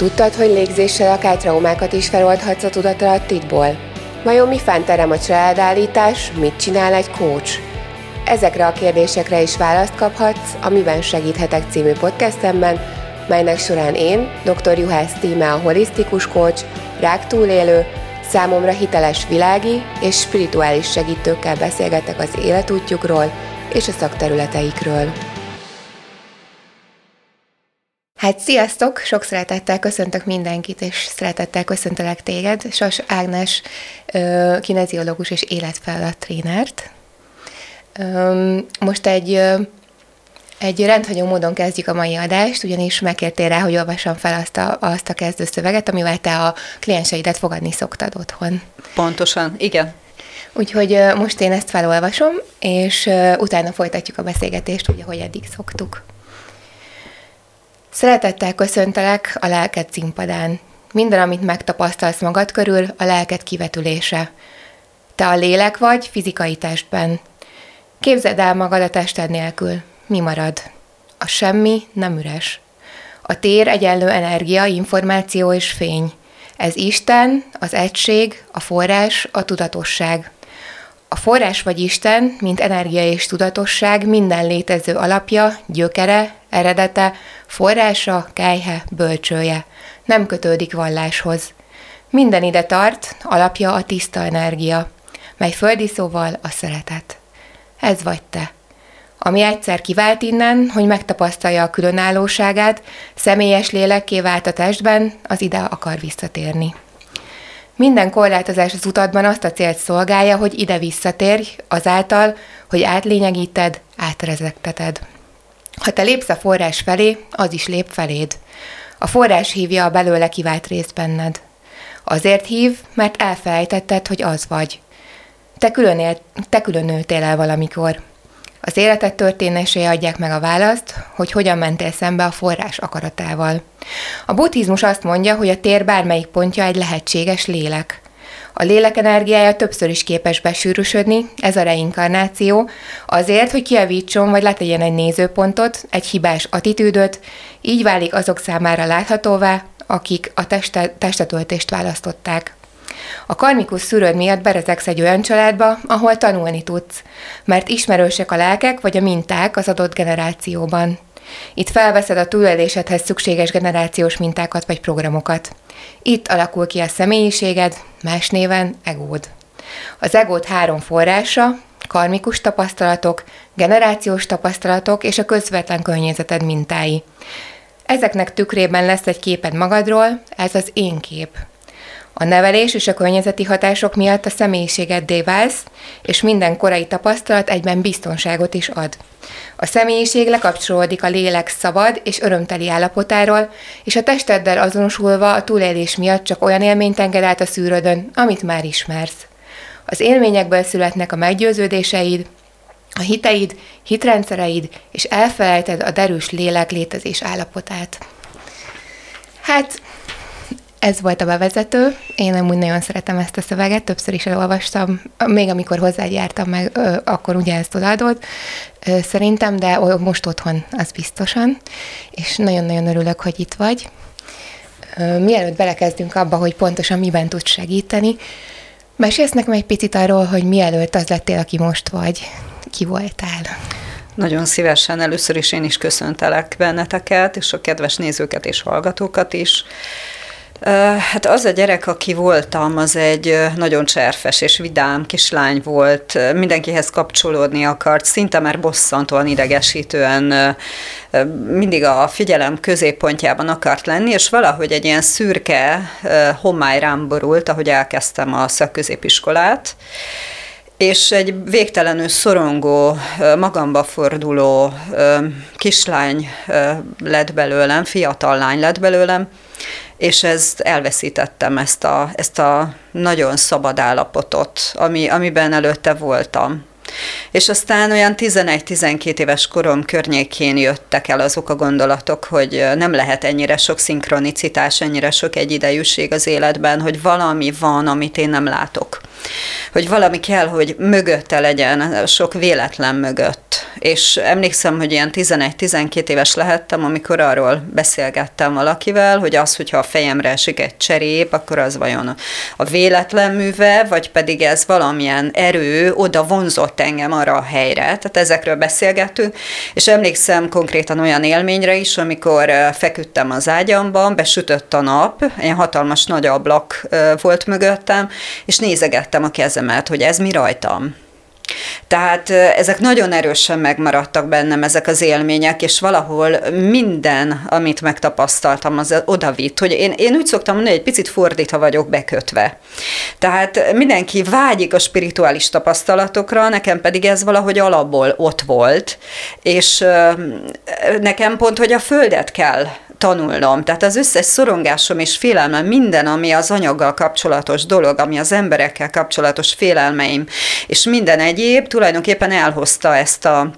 Tudtad, hogy légzéssel akár traumákat is feloldhatsz a tudatalattidból? Vajon mi fánterem a családállítás, mit csinál egy coach? Ezekre a kérdésekre is választ kaphatsz a Miben segíthetek című podcastemben, melynek során én, dr. Juhász Tíme a holisztikus coach, rák túlélő, számomra hiteles világi és spirituális segítőkkel beszélgetek az életútjukról és a szakterületeikről. Hát sziasztok! Sok szeretettel köszöntök mindenkit, és szeretettel köszöntelek téged, Sas Ágnes, kineziológus és életfeladat trénert. Most egy, egy rendhagyó módon kezdjük a mai adást, ugyanis megkértél rá, hogy olvassam fel azt a, azt a kezdőszöveget, amivel te a klienseidet fogadni szoktad otthon. Pontosan, igen. Úgyhogy most én ezt felolvasom, és utána folytatjuk a beszélgetést, úgy, ahogy eddig szoktuk. Szeretettel köszöntelek a lelked színpadán. Minden, amit megtapasztalsz magad körül, a lelked kivetülése. Te a lélek vagy fizikai testben. Képzeld el magad a tested nélkül. Mi marad? A semmi nem üres. A tér egyenlő energia, információ és fény. Ez Isten, az egység, a forrás, a tudatosság. A forrás vagy Isten, mint energia és tudatosság minden létező alapja, gyökere, eredete, forrása, kejhe, bölcsője. Nem kötődik valláshoz. Minden ide tart, alapja a tiszta energia, mely földi szóval a szeretet. Ez vagy te. Ami egyszer kivált innen, hogy megtapasztalja a különállóságát, személyes lélekké vált a testben, az ide akar visszatérni. Minden korlátozás az utadban azt a célt szolgálja, hogy ide visszatérj, azáltal, hogy átlényegíted, átrezekteted. Ha te lépsz a forrás felé, az is lép feléd. A forrás hívja a belőle kivált részt benned. Azért hív, mert elfelejtetted, hogy az vagy. Te külön, él, te külön nőttél el valamikor. Az életed történései adják meg a választ, hogy hogyan mentél szembe a forrás akaratával. A buddhizmus azt mondja, hogy a tér bármelyik pontja egy lehetséges lélek. A lélek energiája többször is képes besűrűsödni, ez a reinkarnáció, azért, hogy kiavítson vagy letegyen egy nézőpontot, egy hibás attitűdöt, így válik azok számára láthatóvá, akik a testetöltést választották. A karmikus szűrőd miatt berezegsz egy olyan családba, ahol tanulni tudsz, mert ismerősek a lelkek vagy a minták az adott generációban. Itt felveszed a túlélésedhez szükséges generációs mintákat vagy programokat. Itt alakul ki a személyiséged, más néven egód. Az egód három forrása, karmikus tapasztalatok, generációs tapasztalatok és a közvetlen környezeted mintái. Ezeknek tükrében lesz egy képed magadról, ez az én kép. A nevelés és a környezeti hatások miatt a személyiségeddé válsz, és minden korai tapasztalat egyben biztonságot is ad. A személyiség lekapcsolódik a lélek szabad és örömteli állapotáról, és a testeddel azonosulva a túlélés miatt csak olyan élményt enged át a szűrödön, amit már ismersz. Az élményekből születnek a meggyőződéseid, a hiteid, hitrendszereid, és elfelejted a derűs lélek létezés állapotát. Hát, ez volt a bevezető. Én nem úgy nagyon szeretem ezt a szöveget, többször is elolvastam, még amikor hozzájártam meg, akkor ugye ezt odaadod, szerintem, de most otthon, az biztosan, és nagyon-nagyon örülök, hogy itt vagy. Mielőtt belekezdünk abba, hogy pontosan miben tudsz segíteni, mesélsz nekem egy picit arról, hogy mielőtt az lettél, aki most vagy, ki voltál? Nagyon szívesen először is én is köszöntelek benneteket, és a kedves nézőket és hallgatókat is. Hát az a gyerek, aki voltam, az egy nagyon cserfes és vidám kislány volt, mindenkihez kapcsolódni akart, szinte már bosszantóan idegesítően mindig a figyelem középpontjában akart lenni, és valahogy egy ilyen szürke homály rám borult, ahogy elkezdtem a szakközépiskolát, és egy végtelenül szorongó, magamba forduló kislány lett belőlem, fiatal lány lett belőlem, és ezt elveszítettem, ezt a, ezt a nagyon szabad állapotot, ami, amiben előtte voltam. És aztán olyan 11-12 éves korom környékén jöttek el azok a gondolatok, hogy nem lehet ennyire sok szinkronicitás, ennyire sok egyidejűség az életben, hogy valami van, amit én nem látok. Hogy valami kell, hogy mögötte legyen, sok véletlen mögött És emlékszem, hogy ilyen 11-12 éves lehettem, amikor arról beszélgettem valakivel, hogy az, hogyha a fejemre esik egy cserép, akkor az vajon a véletlen műve, vagy pedig ez valamilyen erő oda vonzott engem arra a helyre. Tehát ezekről beszélgettünk, és emlékszem konkrétan olyan élményre is, amikor feküdtem az ágyamban, besütött a nap, egy hatalmas nagy ablak volt mögöttem, és nézegettem a kezemet, hogy ez mi rajtam. Tehát ezek nagyon erősen megmaradtak bennem, ezek az élmények, és valahol minden, amit megtapasztaltam, az odavitt, hogy én, én úgy szoktam mondani, hogy egy picit fordítva vagyok bekötve. Tehát mindenki vágyik a spirituális tapasztalatokra, nekem pedig ez valahogy alapból ott volt, és nekem pont, hogy a földet kell tanulnom. Tehát az összes szorongásom és félelmem, minden, ami az anyaggal kapcsolatos dolog, ami az emberekkel kapcsolatos félelmeim, és minden egyéb tulajdonképpen elhozta ezt a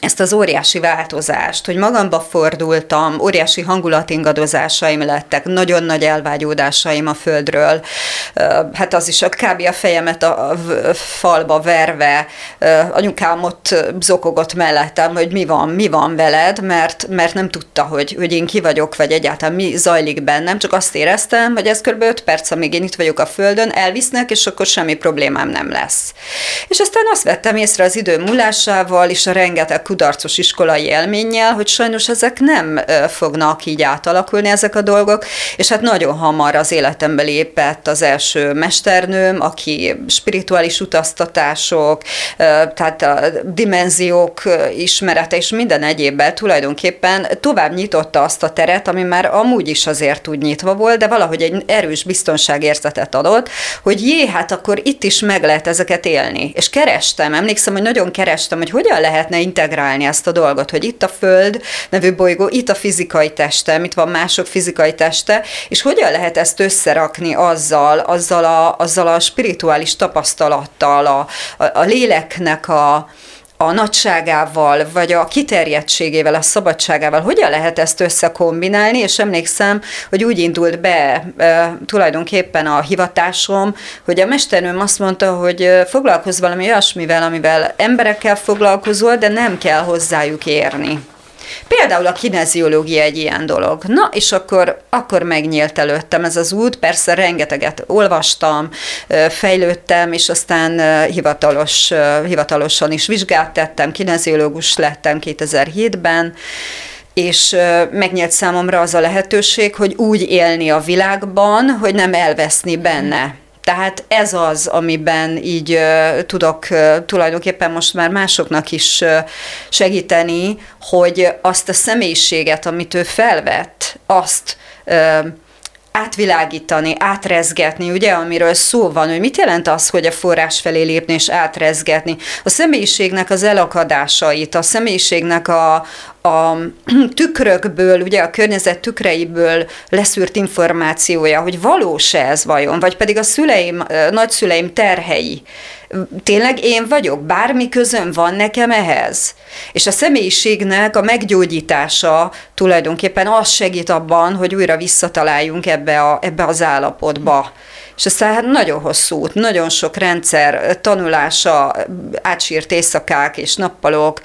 ezt az óriási változást, hogy magamba fordultam, óriási hangulatingadozásaim lettek, nagyon nagy elvágyódásaim a földről, hát az is a kb. a fejemet a falba verve, anyukám ott zokogott mellettem, hogy mi van, mi van veled, mert, mert nem tudta, hogy, hogy én ki vagyok, vagy egyáltalán mi zajlik bennem, csak azt éreztem, hogy ez kb. 5 perc, amíg én itt vagyok a földön, elvisznek, és akkor semmi problémám nem lesz. És aztán azt vettem észre az idő múlásával, és a rengeteg kudarcos iskolai élménnyel, hogy sajnos ezek nem fognak így átalakulni ezek a dolgok, és hát nagyon hamar az életembe lépett az első mesternőm, aki spirituális utaztatások, tehát a dimenziók ismerete és minden egyébben tulajdonképpen tovább nyitotta azt a teret, ami már amúgy is azért úgy nyitva volt, de valahogy egy erős biztonságérzetet adott, hogy jé, hát akkor itt is meg lehet ezeket élni. És kerestem, emlékszem, hogy nagyon kerestem, hogy hogyan lehetne integrálni integrálni ezt a dolgot, hogy itt a Föld nevű bolygó, itt a fizikai teste, mit van mások fizikai teste, és hogyan lehet ezt összerakni azzal, azzal a, azzal a spirituális tapasztalattal, a, a, a léleknek a, a nagyságával, vagy a kiterjedtségével, a szabadságával, hogyan lehet ezt összekombinálni, és emlékszem, hogy úgy indult be e, tulajdonképpen a hivatásom, hogy a mesternőm azt mondta, hogy foglalkozz valami olyasmivel, amivel emberekkel foglalkozol, de nem kell hozzájuk érni. Például a kineziológia egy ilyen dolog. Na, és akkor, akkor megnyílt előttem ez az út, persze rengeteget olvastam, fejlődtem, és aztán hivatalos, hivatalosan is vizsgát tettem, kineziológus lettem 2007-ben, és megnyílt számomra az a lehetőség, hogy úgy élni a világban, hogy nem elveszni benne. Tehát ez az, amiben így tudok tulajdonképpen most már másoknak is segíteni, hogy azt a személyiséget, amit ő felvett, azt átvilágítani, átrezgetni, ugye, amiről szó van, hogy mit jelent az, hogy a forrás felé lépni és átrezgetni. A személyiségnek az elakadásait, a személyiségnek a, a tükrökből, ugye a környezet tükreiből leszűrt információja, hogy valós ez vajon, vagy pedig a szüleim, nagyszüleim terhei. Tényleg én vagyok, bármi közön van nekem ehhez. És a személyiségnek a meggyógyítása tulajdonképpen az segít abban, hogy újra visszataláljunk ebbe, a, ebbe az állapotba és aztán hát nagyon hosszú út, nagyon sok rendszer tanulása, átsírt éjszakák és nappalok,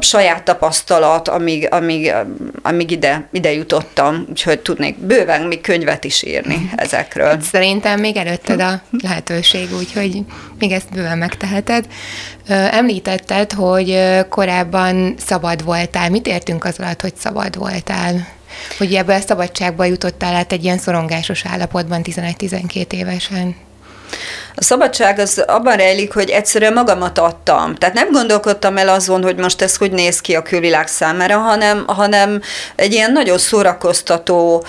saját tapasztalat, amíg, amíg, amíg ide, ide jutottam, úgyhogy tudnék bőven még könyvet is írni ezekről. Hát szerintem még előtted a lehetőség, úgyhogy még ezt bőven megteheted. Említetted, hogy korábban szabad voltál. Mit értünk az alatt, hogy szabad voltál? Hogy ebből a szabadságba jutottál át egy ilyen szorongásos állapotban 11-12 évesen. A szabadság az abban rejlik, hogy egyszerűen magamat adtam. Tehát nem gondolkodtam el azon, hogy most ez hogy néz ki a külvilág számára, hanem, hanem egy ilyen nagyon szórakoztató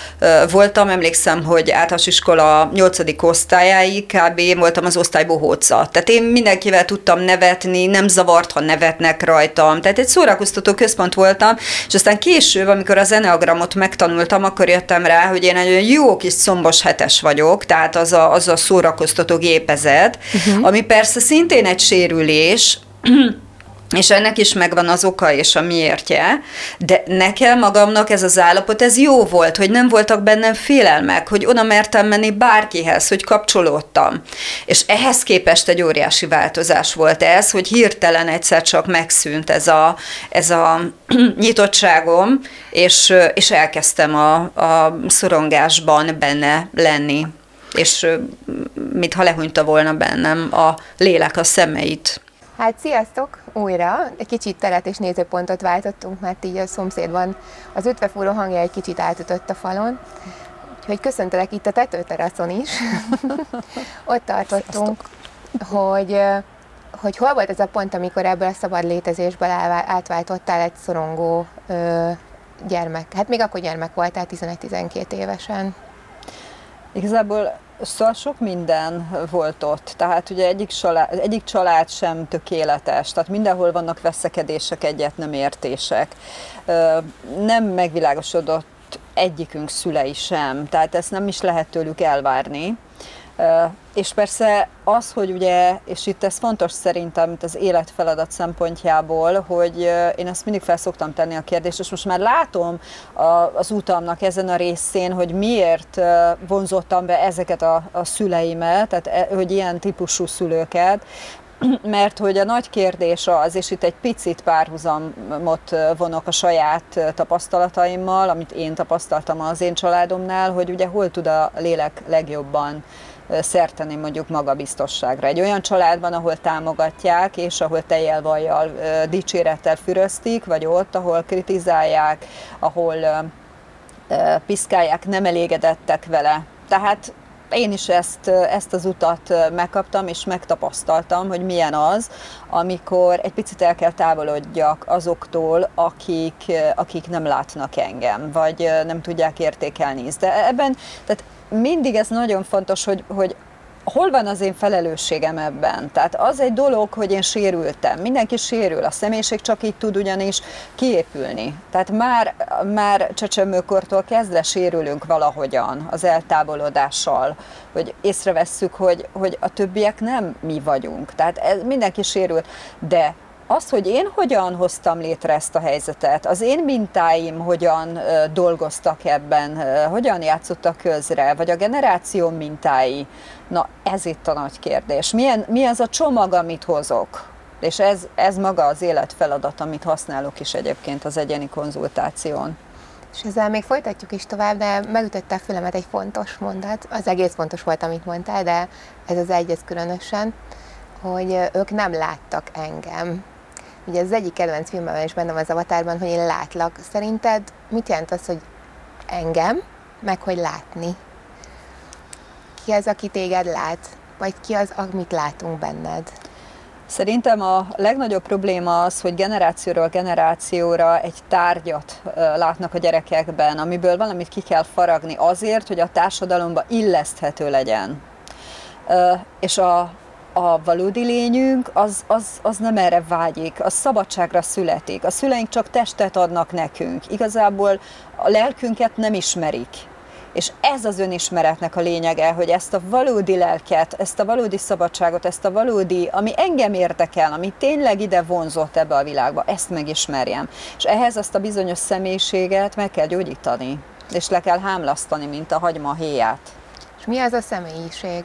voltam. Emlékszem, hogy általános iskola 8. osztályáig kb. voltam az osztály bohóca. Tehát én mindenkivel tudtam nevetni, nem zavart, ha nevetnek rajtam. Tehát egy szórakoztató központ voltam, és aztán később, amikor az eneagramot megtanultam, akkor jöttem rá, hogy én egy jó kis szombos hetes vagyok, tehát az a, az a szórakoztató gépezet, uh-huh. ami persze szintén egy sérülés, és ennek is megvan az oka és a miértje, de nekem magamnak ez az állapot, ez jó volt, hogy nem voltak bennem félelmek, hogy oda mertem menni bárkihez, hogy kapcsolódtam. És ehhez képest egy óriási változás volt ez, hogy hirtelen egyszer csak megszűnt ez a, ez a nyitottságom, és, és elkezdtem a, a szorongásban benne lenni és mintha lehúnyta volna bennem a lélek a szemeit. Hát sziasztok! Újra egy kicsit teret és nézőpontot váltottunk, mert így a szomszédban az ötvefúró hangja egy kicsit átütött a falon. Úgyhogy köszöntelek itt a tetőteraszon is. Ott tartottunk, hogy, hogy hol volt ez a pont, amikor ebből a szabad létezésből átváltottál egy szorongó ö, gyermek. Hát még akkor gyermek voltál, 11-12 évesen. Igazából Szóval sok minden volt ott, tehát ugye egyik család, egyik család sem tökéletes, tehát mindenhol vannak veszekedések, egyet nem értések. Nem megvilágosodott egyikünk szülei sem, tehát ezt nem is lehet tőlük elvárni. És persze az, hogy ugye, és itt ez fontos szerintem az életfeladat szempontjából, hogy én ezt mindig fel tenni a kérdést, és most már látom az utamnak ezen a részén, hogy miért vonzottam be ezeket a, a szüleimet, tehát e, hogy ilyen típusú szülőket, mert hogy a nagy kérdés az, és itt egy picit párhuzamot vonok a saját tapasztalataimmal, amit én tapasztaltam az én családomnál, hogy ugye hol tud a lélek legjobban szerteni mondjuk magabiztosságra. Egy olyan családban, ahol támogatják, és ahol tejjel vajjal dicsérettel füröztik, vagy ott, ahol kritizálják, ahol piszkálják, nem elégedettek vele. Tehát én is ezt, ezt az utat megkaptam, és megtapasztaltam, hogy milyen az, amikor egy picit el kell távolodjak azoktól, akik, akik nem látnak engem, vagy nem tudják értékelni. De ebben, tehát mindig ez nagyon fontos, hogy, hogy hol van az én felelősségem ebben? Tehát az egy dolog, hogy én sérültem. Mindenki sérül, a személyiség csak így tud ugyanis kiépülni. Tehát már, már csecsemőkortól kezdve sérülünk valahogyan az eltávolodással, hogy észrevesszük, hogy, hogy a többiek nem mi vagyunk. Tehát ez, mindenki sérül, de az, hogy én hogyan hoztam létre ezt a helyzetet, az én mintáim hogyan dolgoztak ebben, hogyan játszottak közre, vagy a generáció mintái, na ez itt a nagy kérdés. Milyen, mi az a csomag, amit hozok? És ez, ez maga az életfeladat, amit használok is egyébként az egyéni konzultáción. És ezzel még folytatjuk is tovább, de megütötte a fülemet egy fontos mondat. Az egész fontos volt, amit mondtál, de ez az egy, ez különösen, hogy ők nem láttak engem. Ugye az egyik kedvenc filmben is bennem az avatárban, hogy én látlak. Szerinted mit jelent az, hogy engem, meg hogy látni? Ki az, aki téged lát? Vagy ki az, amit látunk benned? Szerintem a legnagyobb probléma az, hogy generációról generációra egy tárgyat látnak a gyerekekben, amiből valamit ki kell faragni azért, hogy a társadalomba illeszthető legyen. És a, a valódi lényünk az, az, az nem erre vágyik, az szabadságra születik. A szüleink csak testet adnak nekünk. Igazából a lelkünket nem ismerik. És ez az önismeretnek a lényege, hogy ezt a valódi lelket, ezt a valódi szabadságot, ezt a valódi, ami engem érdekel, ami tényleg ide vonzott ebbe a világba, ezt megismerjem. És ehhez azt a bizonyos személyiséget meg kell gyógyítani, és le kell hámlasztani, mint a hagyma héját. És mi az a személyiség?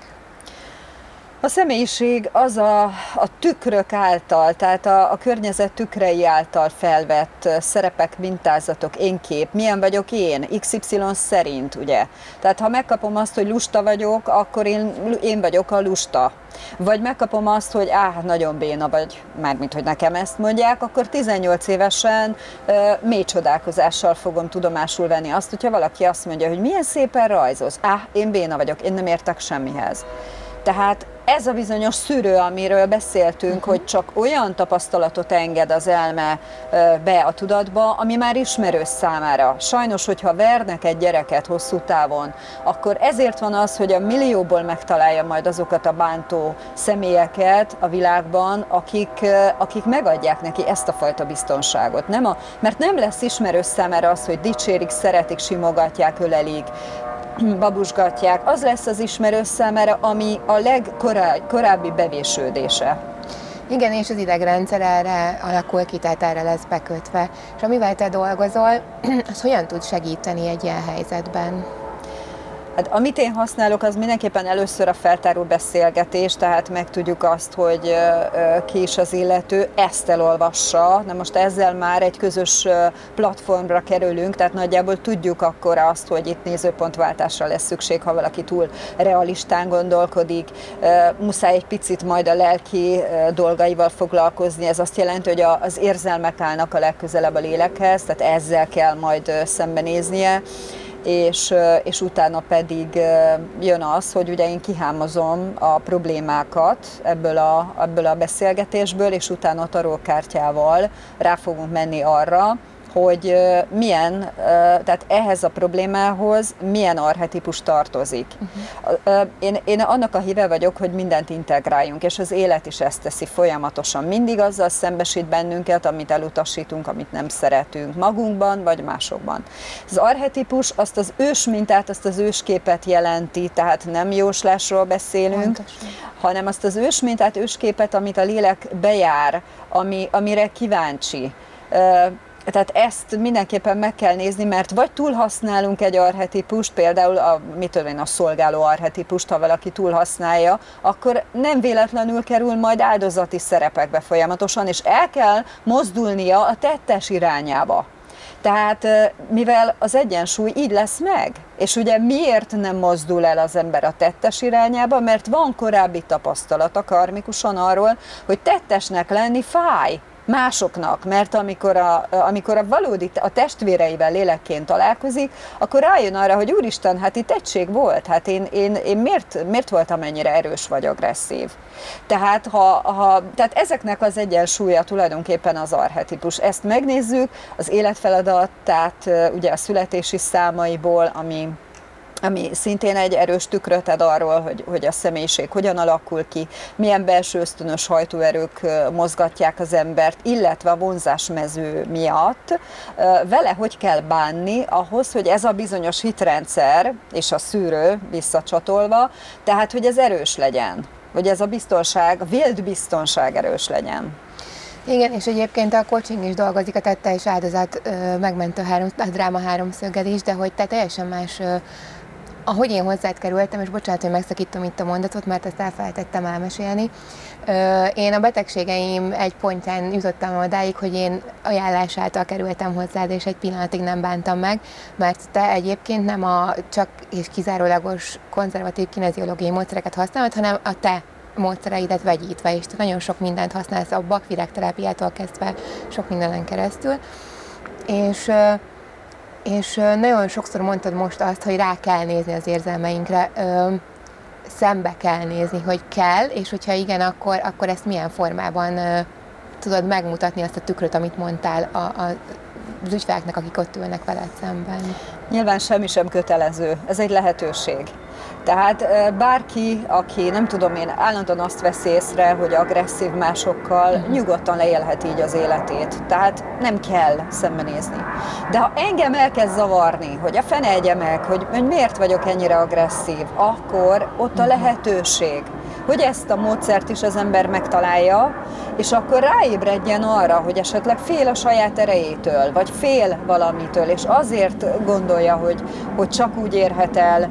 A személyiség az a, a tükrök által, tehát a, a környezet tükrei által felvett szerepek, mintázatok, én kép, milyen vagyok én, XY szerint, ugye. Tehát ha megkapom azt, hogy lusta vagyok, akkor én, én vagyok a lusta. Vagy megkapom azt, hogy áh, nagyon béna vagy, mármint, hogy nekem ezt mondják, akkor 18 évesen uh, mély csodálkozással fogom tudomásul venni azt, hogyha valaki azt mondja, hogy milyen szépen rajzoz. Áh, én béna vagyok, én nem értek semmihez. Tehát ez a bizonyos szűrő, amiről beszéltünk, uh-huh. hogy csak olyan tapasztalatot enged az elme be a tudatba, ami már ismerős számára. Sajnos, hogyha vernek egy gyereket hosszú távon, akkor ezért van az, hogy a millióból megtalálja majd azokat a bántó személyeket a világban, akik, akik megadják neki ezt a fajta biztonságot. Nem a, mert nem lesz ismerős számára az, hogy dicsérik, szeretik, simogatják, ölelik, babusgatják, az lesz az ismerős számára, ami a legkorábbi bevésődése. Igen, és az idegrendszer erre alakul ki, tehát erre lesz bekötve. És amivel te dolgozol, az hogyan tud segíteni egy ilyen helyzetben? Hát amit én használok, az mindenképpen először a feltáró beszélgetés, tehát megtudjuk azt, hogy ki is az illető, ezt elolvassa. Na most ezzel már egy közös platformra kerülünk, tehát nagyjából tudjuk akkor azt, hogy itt nézőpontváltásra lesz szükség, ha valaki túl realistán gondolkodik. Muszáj egy picit majd a lelki dolgaival foglalkozni. Ez azt jelenti, hogy az érzelmek állnak a legközelebb a lélekhez, tehát ezzel kell majd szembenéznie és, és utána pedig jön az, hogy ugye én kihámozom a problémákat ebből a, ebből a beszélgetésből, és utána a tarókártyával rá fogunk menni arra, hogy milyen, tehát ehhez a problémához milyen arhetipus tartozik. Uh-huh. Én, én annak a híve vagyok, hogy mindent integráljunk, és az élet is ezt teszi folyamatosan. Mindig azzal szembesít bennünket, amit elutasítunk, amit nem szeretünk magunkban vagy másokban. Az arhetipus azt az ős mintát, azt az ősképet jelenti, tehát nem jóslásról beszélünk, Pontosan. hanem azt az ős mintát, ősképet, amit a lélek bejár, ami, amire kíváncsi tehát ezt mindenképpen meg kell nézni, mert vagy túlhasználunk egy arhetipust, például a, mit tudom én, a szolgáló arhetipust, ha valaki túlhasználja, akkor nem véletlenül kerül majd áldozati szerepekbe folyamatosan, és el kell mozdulnia a tettes irányába. Tehát mivel az egyensúly így lesz meg, és ugye miért nem mozdul el az ember a tettes irányába, mert van korábbi tapasztalata karmikusan arról, hogy tettesnek lenni fáj, másoknak, mert amikor a, amikor a valódi, a testvéreivel lélekként találkozik, akkor rájön arra, hogy úristen, hát itt egység volt, hát én, én, én miért, miért voltam ennyire erős vagy agresszív. Tehát, ha, ha, tehát ezeknek az egyensúlya tulajdonképpen az arhetipus. Ezt megnézzük, az életfeladat, tehát ugye a születési számaiból, ami ami szintén egy erős tükröt ad arról, hogy, hogy a személyiség hogyan alakul ki, milyen belső ösztönös hajtóerők mozgatják az embert, illetve a vonzásmező miatt vele hogy kell bánni ahhoz, hogy ez a bizonyos hitrendszer és a szűrő visszacsatolva, tehát hogy ez erős legyen, hogy ez a biztonság, a vélt biztonság erős legyen. Igen, és egyébként a coaching is dolgozik, a tette és áldozat megmentő három, a dráma háromszöged is, de hogy te teljesen más ahogy én hozzád kerültem, és bocsánat, hogy megszakítom itt a mondatot, mert ezt elfelejtettem elmesélni, én a betegségeim egy pontján jutottam odáig, hogy én ajánlás által kerültem hozzád, és egy pillanatig nem bántam meg, mert te egyébként nem a csak és kizárólagos konzervatív kineziológiai módszereket használod, hanem a te módszereidet vegyítve, és te nagyon sok mindent használsz a bakvirágterápiától kezdve sok mindenen keresztül. És és nagyon sokszor mondtad most azt, hogy rá kell nézni az érzelmeinkre, szembe kell nézni, hogy kell, és hogyha igen, akkor, akkor ezt milyen formában tudod megmutatni azt a tükröt, amit mondtál a, a, az ügyfeleknek, akik ott ülnek veled szemben? Nyilván semmi sem kötelező, ez egy lehetőség. Tehát bárki, aki nem tudom én, állandóan azt vesz észre, hogy agresszív másokkal, uh-huh. nyugodtan leélhet így az életét. Tehát nem kell szembenézni. De ha engem elkezd zavarni, hogy a fene egye meg, hogy, hogy miért vagyok ennyire agresszív, akkor ott a mhm. lehetőség, hogy ezt a módszert is az ember megtalálja, és akkor ráébredjen arra, hogy esetleg fél a saját erejétől, vagy fél valamitől, és azért gondolja, hogy, hogy csak úgy érhet el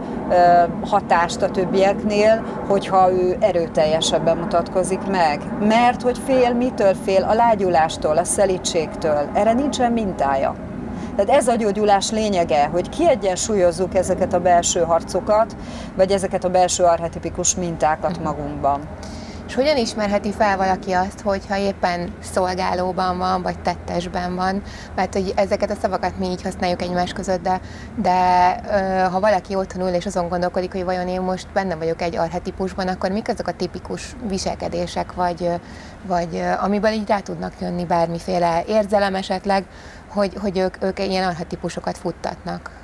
hatást a többieknél, hogyha ő erőteljesebben mutatkozik meg. Mert hogy fél mitől fél? A lágyulástól, a szelítségtől. Erre nincsen mintája. Tehát ez a gyógyulás lényege, hogy kiegyensúlyozzuk ezeket a belső harcokat, vagy ezeket a belső archetipikus mintákat magunkban. És hogyan ismerheti fel valaki azt, hogyha éppen szolgálóban van, vagy tettesben van? Mert hogy ezeket a szavakat mi így használjuk egymás között, de, de ha valaki otthon ül és azon gondolkodik, hogy vajon én most benne vagyok egy arhetipusban, akkor mik azok a tipikus viselkedések, vagy, vagy amiből így rá tudnak jönni bármiféle érzelem esetleg, hogy, hogy ők, ők ilyen arhetipusokat futtatnak?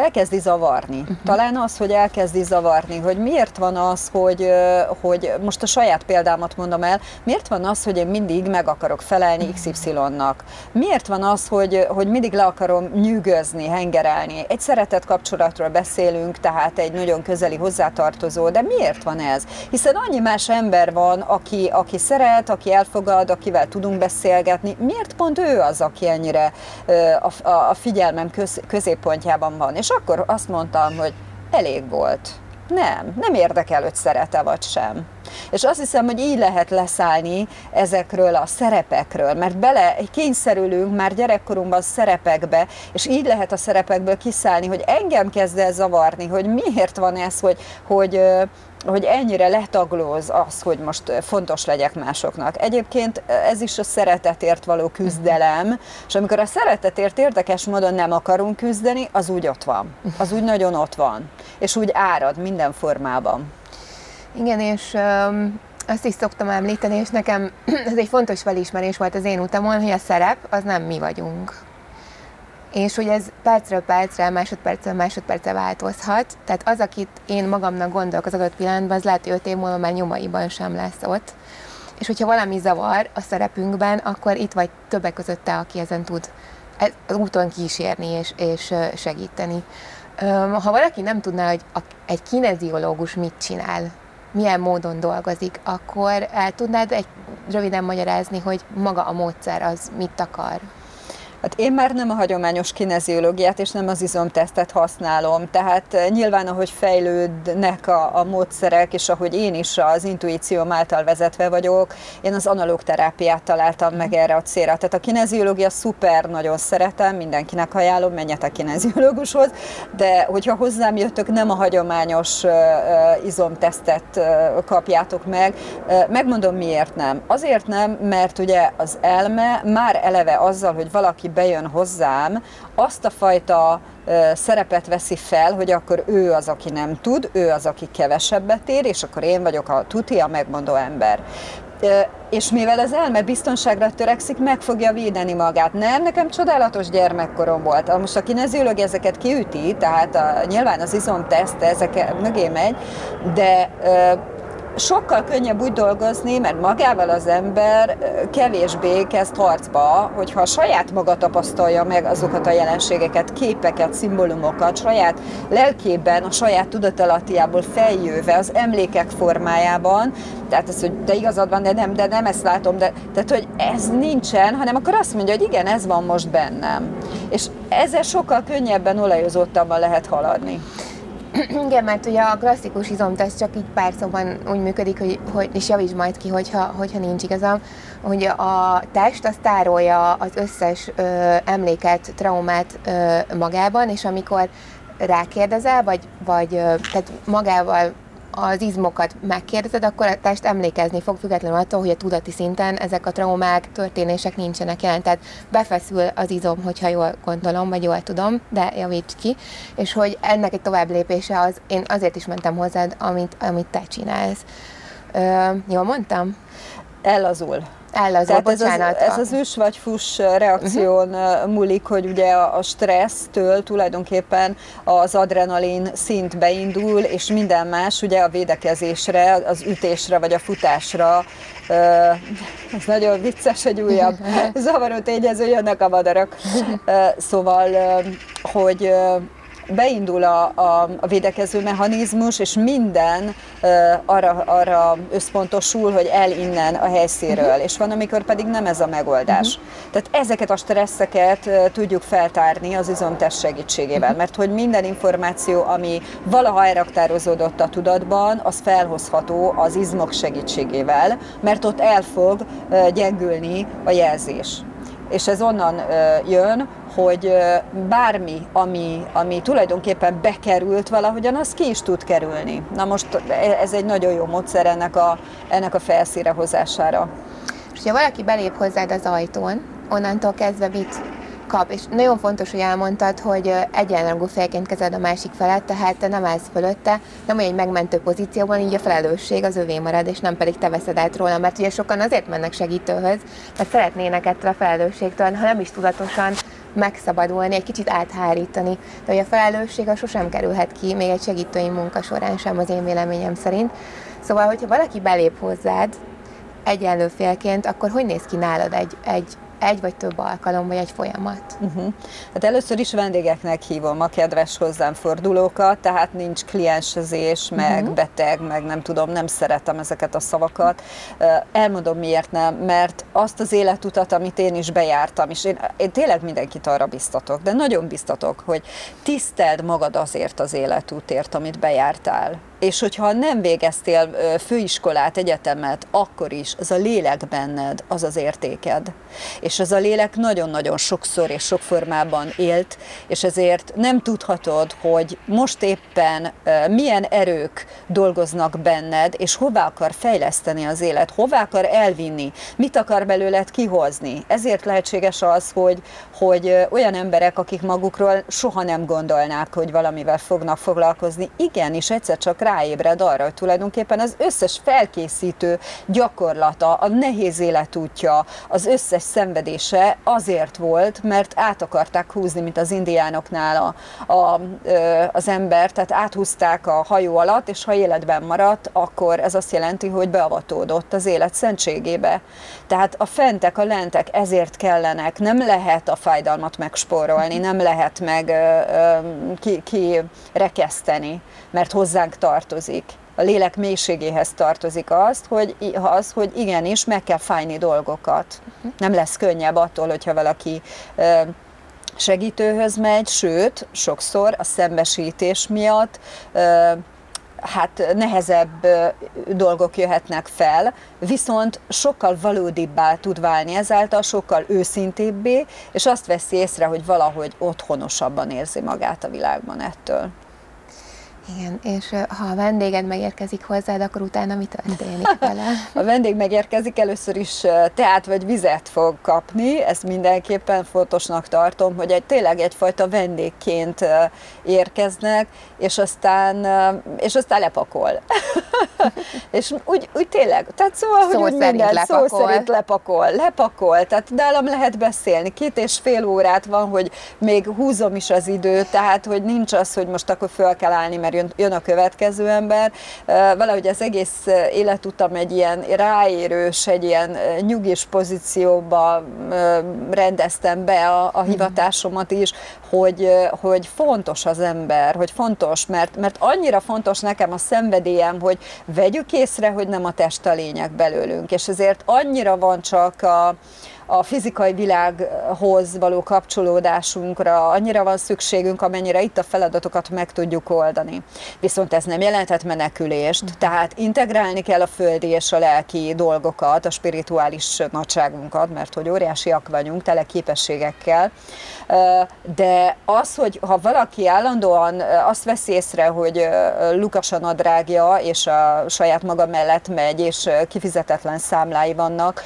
Elkezdi zavarni. Uh-huh. Talán az, hogy elkezdi zavarni, hogy miért van az, hogy, hogy most a saját példámat mondom el, miért van az, hogy én mindig meg akarok felelni XY-nak? Miért van az, hogy, hogy mindig le akarom nyűgözni, hengerelni? Egy szeretett kapcsolatról beszélünk, tehát egy nagyon közeli hozzátartozó, de miért van ez? Hiszen annyi más ember van, aki, aki szeret, aki elfogad, akivel tudunk beszélgetni. Miért pont ő az, aki ennyire a, a, a figyelmem köz, középpontjában van? És akkor azt mondtam, hogy elég volt. Nem, nem érdekel, hogy szerete vagy sem. És azt hiszem, hogy így lehet leszállni ezekről a szerepekről, mert bele kényszerülünk már gyerekkorunkban szerepekbe, és így lehet a szerepekből kiszállni, hogy engem kezd el zavarni, hogy miért van ez, hogy, hogy hogy ennyire letaglóz az, hogy most fontos legyek másoknak. Egyébként ez is a szeretetért való küzdelem, és amikor a szeretetért érdekes módon nem akarunk küzdeni, az úgy ott van. Az úgy nagyon ott van. És úgy árad minden formában. Igen, és um, azt is szoktam említeni, és nekem ez egy fontos felismerés volt az én utamon, hogy a szerep az nem mi vagyunk és hogy ez percről percre, másodpercről másodpercre változhat. Tehát az, akit én magamnak gondolok az adott pillanatban, az lehet, hogy öt év múlva már nyomaiban sem lesz ott. És hogyha valami zavar a szerepünkben, akkor itt vagy többek között te, aki ezen tud e- az úton kísérni és, és segíteni. Ha valaki nem tudná, hogy egy kineziológus mit csinál, milyen módon dolgozik, akkor el tudnád egy röviden magyarázni, hogy maga a módszer az mit akar? Hát én már nem a hagyományos kineziológiát és nem az izomtesztet használom, tehát eh, nyilván ahogy fejlődnek a, a módszerek, és ahogy én is az intuícióm által vezetve vagyok, én az analóg terápiát találtam meg erre a célra. Tehát a kineziológia szuper, nagyon szeretem, mindenkinek ajánlom, menjetek kineziológushoz, de hogyha hozzám jöttök, nem a hagyományos uh, izomtesztet uh, kapjátok meg. Uh, megmondom miért nem. Azért nem, mert ugye az elme már eleve azzal, hogy valaki bejön hozzám, azt a fajta szerepet veszi fel, hogy akkor ő az, aki nem tud, ő az, aki kevesebbet ér, és akkor én vagyok a tuti, a megmondó ember és mivel az elme biztonságra törekszik, meg fogja védeni magát. Nem, nekem csodálatos gyermekkorom volt. Most a kineziológia ezeket kiüti, tehát a, nyilván az izomteszt ezek mögé megy, de sokkal könnyebb úgy dolgozni, mert magával az ember kevésbé kezd harcba, hogyha saját maga tapasztalja meg azokat a jelenségeket, képeket, szimbólumokat, saját lelkében, a saját tudatalattiából feljöve, az emlékek formájában, tehát ez, hogy de igazad van, de nem, de nem ezt látom, de, tehát, hogy ez nincsen, hanem akkor azt mondja, hogy igen, ez van most bennem. És ezzel sokkal könnyebben, olajozottabban lehet haladni. Igen, mert ugye a klasszikus izomteszt csak így pár szóban úgy működik, hogy, hogy és javíts majd ki, hogyha, hogyha nincs igazam, hogy a test az tárolja az összes ö, emléket, traumát ö, magában, és amikor rákérdezel, vagy, vagy ö, tehát magával az izmokat megkérdezed, akkor a test emlékezni fog, függetlenül attól, hogy a tudati szinten ezek a traumák, történések nincsenek jelen. Tehát befeszül az izom, hogyha jól gondolom, vagy jól tudom, de javíts ki. És hogy ennek egy tovább lépése az, én azért is mentem hozzád, amit, amit te csinálsz. Ö, jól mondtam? Ellazul. Ellazul, Tehát bocsánat. Ez az, ez az üs vagy fuss reakción uh-huh. múlik, hogy ugye a stressztől tulajdonképpen az adrenalin szint beindul, és minden más ugye a védekezésre, az ütésre vagy a futásra ez nagyon vicces, egy újabb zavaró tényező, jönnek a madarak. Szóval, hogy beindul a, a, a védekező mechanizmus, és minden arra, arra összpontosul, hogy el innen a helyszínről, uh-huh. és van, amikor pedig nem ez a megoldás. Uh-huh. Tehát ezeket a stresszeket tudjuk feltárni az izomtest segítségével, uh-huh. mert hogy minden információ, ami valaha elraktározódott a tudatban, az felhozható az izmok segítségével, mert ott el fog gyengülni a jelzés és ez onnan jön, hogy bármi, ami, ami tulajdonképpen bekerült valahogyan, az ki is tud kerülni. Na most e, ez egy nagyon jó módszer ennek a, ennek a felszíre hozására. És ha valaki belép hozzád az ajtón, onnantól kezdve mit kap, és nagyon fontos, hogy elmondtad, hogy egyenrangú félként kezeled a másik felet, tehát te nem állsz fölötte, nem olyan egy megmentő pozícióban, így a felelősség az övé marad, és nem pedig te veszed át róla, mert ugye sokan azért mennek segítőhöz, mert szeretnének ettől a felelősségtől, ha nem is tudatosan, megszabadulni, egy kicsit áthárítani. De hogy a felelősség a sosem kerülhet ki, még egy segítői munka során sem az én véleményem szerint. Szóval, hogyha valaki belép hozzád egyenlő félként, akkor hogy néz ki nálad egy, egy egy vagy több alkalom, vagy egy folyamat? Uh-huh. Hát először is vendégeknek hívom a kedves hozzám fordulókat, tehát nincs kliensezés, meg uh-huh. beteg, meg nem tudom, nem szeretem ezeket a szavakat. Elmondom miért nem, mert azt az életutat, amit én is bejártam, és én, én tényleg mindenkit arra biztatok, de nagyon biztatok, hogy tiszteld magad azért az életútért, amit bejártál és hogyha nem végeztél főiskolát, egyetemet, akkor is az a lélek benned, az az értéked. És az a lélek nagyon-nagyon sokszor és sok formában élt, és ezért nem tudhatod, hogy most éppen milyen erők dolgoznak benned, és hová akar fejleszteni az élet, hová akar elvinni, mit akar belőled kihozni. Ezért lehetséges az, hogy, hogy olyan emberek, akik magukról soha nem gondolnák, hogy valamivel fognak foglalkozni, igen, és egyszer csak ráébred arra, hogy tulajdonképpen az összes felkészítő gyakorlata, a nehéz életútja, az összes szenvedése azért volt, mert át akarták húzni, mint az indiánoknál a, a, az ember, tehát áthúzták a hajó alatt, és ha életben maradt, akkor ez azt jelenti, hogy beavatódott az élet szentségébe. Tehát a fentek, a lentek ezért kellenek, nem lehet a fájdalmat megspórolni, nem lehet meg kirekeszteni, ki mert hozzánk tartozik. A lélek mélységéhez tartozik azt, hogy, az, hogy igenis meg kell fájni dolgokat. Nem lesz könnyebb attól, hogyha valaki segítőhöz megy, sőt, sokszor a szembesítés miatt hát nehezebb dolgok jöhetnek fel, viszont sokkal valódibbá tud válni ezáltal, sokkal őszintébbé, és azt veszi észre, hogy valahogy otthonosabban érzi magát a világban ettől. Igen, és ha a vendéged megérkezik hozzád, akkor utána mi történik vele? a vendég megérkezik, először is teát vagy vizet fog kapni, ezt mindenképpen fontosnak tartom, hogy egy, tényleg egyfajta vendégként érkeznek, és aztán, és aztán lepakol. és úgy, úgy tényleg, tehát szóval, szó hogy minden lepakol. szó szerint lepakol, lepakol, tehát nálam lehet beszélni, két és fél órát van, hogy még húzom is az időt, tehát hogy nincs az, hogy most akkor föl kell állni, mert jön, jön a következő ember. Valahogy az egész életutam egy ilyen ráérős, egy ilyen nyugis pozícióba rendeztem be a, a hivatásomat is, hogy, hogy fontos az ember, hogy fontos, mert, mert annyira fontos nekem a szenvedélyem, hogy vegyük észre, hogy nem a test a lényeg belőlünk, és ezért annyira van csak a, a fizikai világhoz való kapcsolódásunkra annyira van szükségünk, amennyire itt a feladatokat meg tudjuk oldani. Viszont ez nem jelentett menekülést, tehát integrálni kell a földi és a lelki dolgokat, a spirituális nagyságunkat, mert hogy óriásiak vagyunk, tele képességekkel, de az, hogy ha valaki állandóan azt veszi észre, hogy Lukas a nadrágja, és a saját maga mellett megy, és kifizetetlen számlái vannak,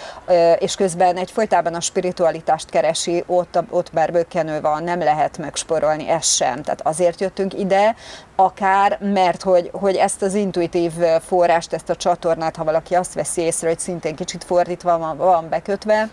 és közben egy egyfolytában a spiritualitást keresi, ott, ott már van, nem lehet megsporolni, ez sem. Tehát azért jöttünk ide, akár, mert hogy, hogy ezt az intuitív forrást, ezt a csatornát, ha valaki azt veszi észre, hogy szintén kicsit fordítva van, van bekötve,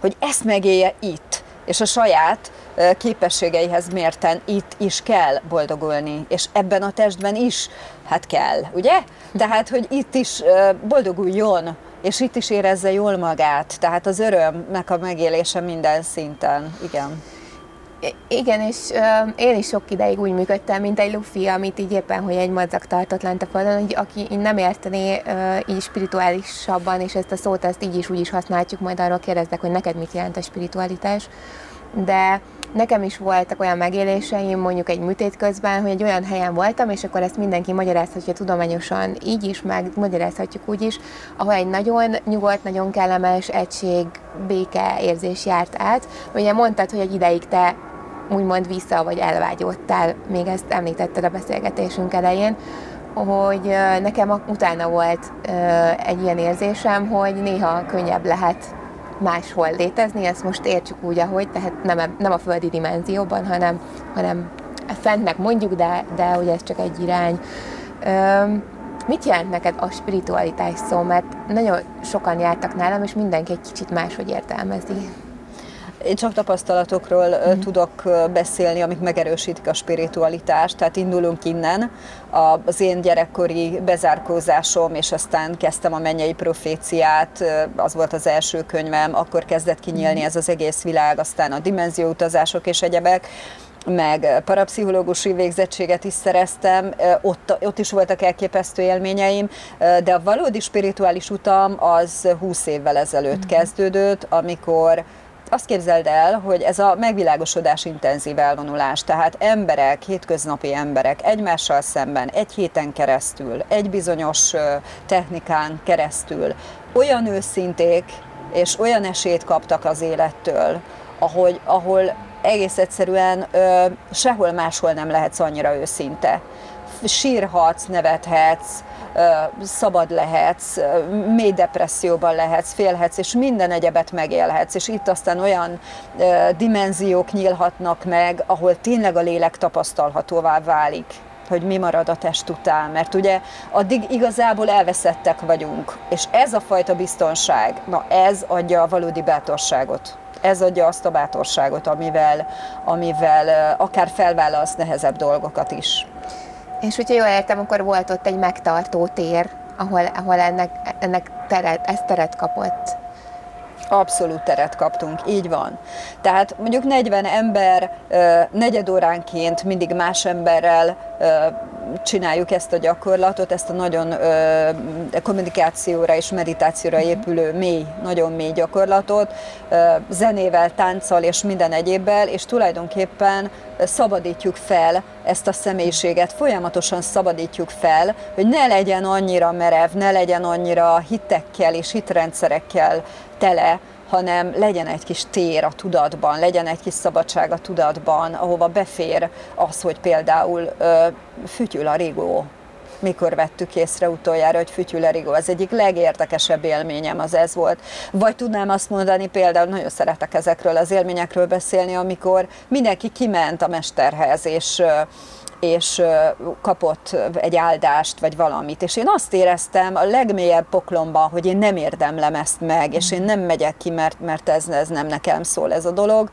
hogy ezt megélje itt, és a saját képességeihez mérten itt is kell boldogulni, és ebben a testben is, hát kell, ugye? Tehát, hogy itt is boldoguljon, és itt is érezze jól magát, tehát az örömnek a megélése minden szinten, igen. Igen, és én is sok ideig úgy működtem, mint egy lufi, amit így éppen, hogy egy madzak tartott lent a falon, hogy aki nem értené így spirituálisabban, és ezt a szót ezt így is úgy is használjuk, majd arról kérdeztek, hogy neked mit jelent a spiritualitás, de Nekem is voltak olyan megéléseim, mondjuk egy műtét közben, hogy egy olyan helyen voltam, és akkor ezt mindenki magyarázhatja tudományosan így is, meg magyarázhatjuk úgy is, ahol egy nagyon nyugodt, nagyon kellemes egység, béke érzés járt át. Ugye mondtad, hogy egy ideig te úgymond vissza vagy elvágyódtál, még ezt említetted a beszélgetésünk elején, hogy nekem utána volt egy ilyen érzésem, hogy néha könnyebb lehet máshol létezni, ezt most értsük úgy, ahogy, tehát nem, nem a földi dimenzióban, hanem, hanem fentnek mondjuk, de, de ugye ez csak egy irány. Üm, mit jelent neked a spiritualitás szó? Mert nagyon sokan jártak nálam, és mindenki egy kicsit máshogy értelmezi. Én csak tapasztalatokról mm. tudok beszélni, amik megerősítik a spiritualitást, tehát indulunk innen. Az én gyerekkori bezárkózásom, és aztán kezdtem a mennyei proféciát, az volt az első könyvem, akkor kezdett kinyílni mm. ez az egész világ, aztán a dimenzióutazások és egyebek meg parapszichológusi végzettséget is szereztem, ott, ott is voltak elképesztő élményeim, de a valódi spirituális utam az 20 évvel ezelőtt mm-hmm. kezdődött, amikor azt képzeld el, hogy ez a megvilágosodás intenzív elvonulás, tehát emberek, hétköznapi emberek egymással szemben egy héten keresztül, egy bizonyos technikán keresztül olyan őszinték és olyan esélyt kaptak az élettől, ahogy, ahol egész egyszerűen ö, sehol máshol nem lehetsz annyira őszinte. Sírhatsz, nevethetsz, szabad lehetsz, mély depresszióban lehetsz, félhetsz, és minden egyebet megélhetsz, és itt aztán olyan dimenziók nyílhatnak meg, ahol tényleg a lélek tapasztalhatóvá válik hogy mi marad a test után, mert ugye addig igazából elveszettek vagyunk, és ez a fajta biztonság, na ez adja a valódi bátorságot. Ez adja azt a bátorságot, amivel, amivel akár felvállalsz nehezebb dolgokat is. És hogyha jól értem, akkor volt ott egy megtartó tér, ahol, ahol ennek, ennek teret, ez teret kapott. Abszolút teret kaptunk, így van. Tehát mondjuk 40 ember negyed óránként mindig más emberrel csináljuk ezt a gyakorlatot, ezt a nagyon kommunikációra és meditációra épülő mély, nagyon mély gyakorlatot, zenével, tánccal és minden egyébbel, és tulajdonképpen szabadítjuk fel ezt a személyiséget, folyamatosan szabadítjuk fel, hogy ne legyen annyira merev, ne legyen annyira hitekkel és hitrendszerekkel tele, hanem legyen egy kis tér a tudatban, legyen egy kis szabadság a tudatban, ahova befér az, hogy például ö, fütyül a rigó. Mikor vettük észre utoljára, hogy fütyül a rigó. Az egyik legérdekesebb élményem az ez volt. Vagy tudnám azt mondani, például nagyon szeretek ezekről az élményekről beszélni, amikor mindenki kiment a mesterhez, és és kapott egy áldást, vagy valamit. És én azt éreztem a legmélyebb poklomban, hogy én nem érdemlem ezt meg, és én nem megyek ki, mert, mert ez, ez nem nekem szól ez a dolog,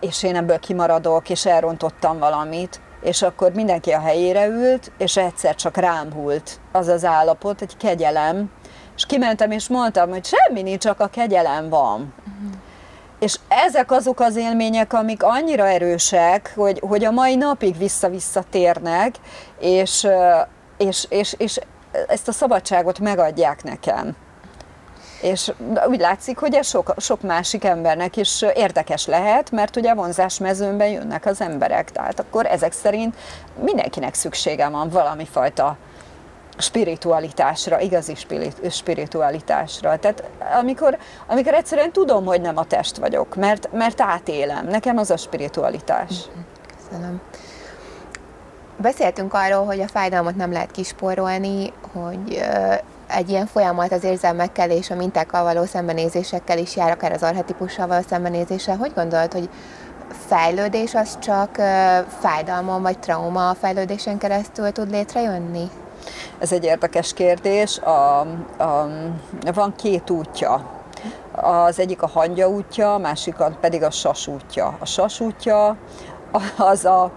és én ebből kimaradok, és elrontottam valamit és akkor mindenki a helyére ült, és egyszer csak rám hult az az állapot, egy kegyelem, és kimentem, és mondtam, hogy semmi nincs, csak a kegyelem van. Uh-huh. És ezek azok az élmények, amik annyira erősek, hogy, hogy a mai napig vissza-vissza térnek, és, és, és, és ezt a szabadságot megadják nekem. És úgy látszik, hogy ez sok, sok másik embernek is érdekes lehet, mert ugye a vonzás mezőnben jönnek az emberek, tehát akkor ezek szerint mindenkinek szüksége van valami fajta spiritualitásra, igazi spiritualitásra. Tehát amikor, amikor egyszerűen tudom, hogy nem a test vagyok, mert, mert átélem. Nekem az a spiritualitás. Köszönöm. Beszéltünk arról, hogy a fájdalmat nem lehet kisporolni, hogy egy ilyen folyamat az érzelmekkel és a mintákkal való szembenézésekkel is jár, akár az arhetipussal való szembenézéssel. Hogy gondolod, hogy fejlődés az csak fájdalmon vagy trauma fejlődésen keresztül tud létrejönni? Ez egy érdekes kérdés. A, a, van két útja. Az egyik a hangya útja, a másik pedig a sas útja. A sas útja az a,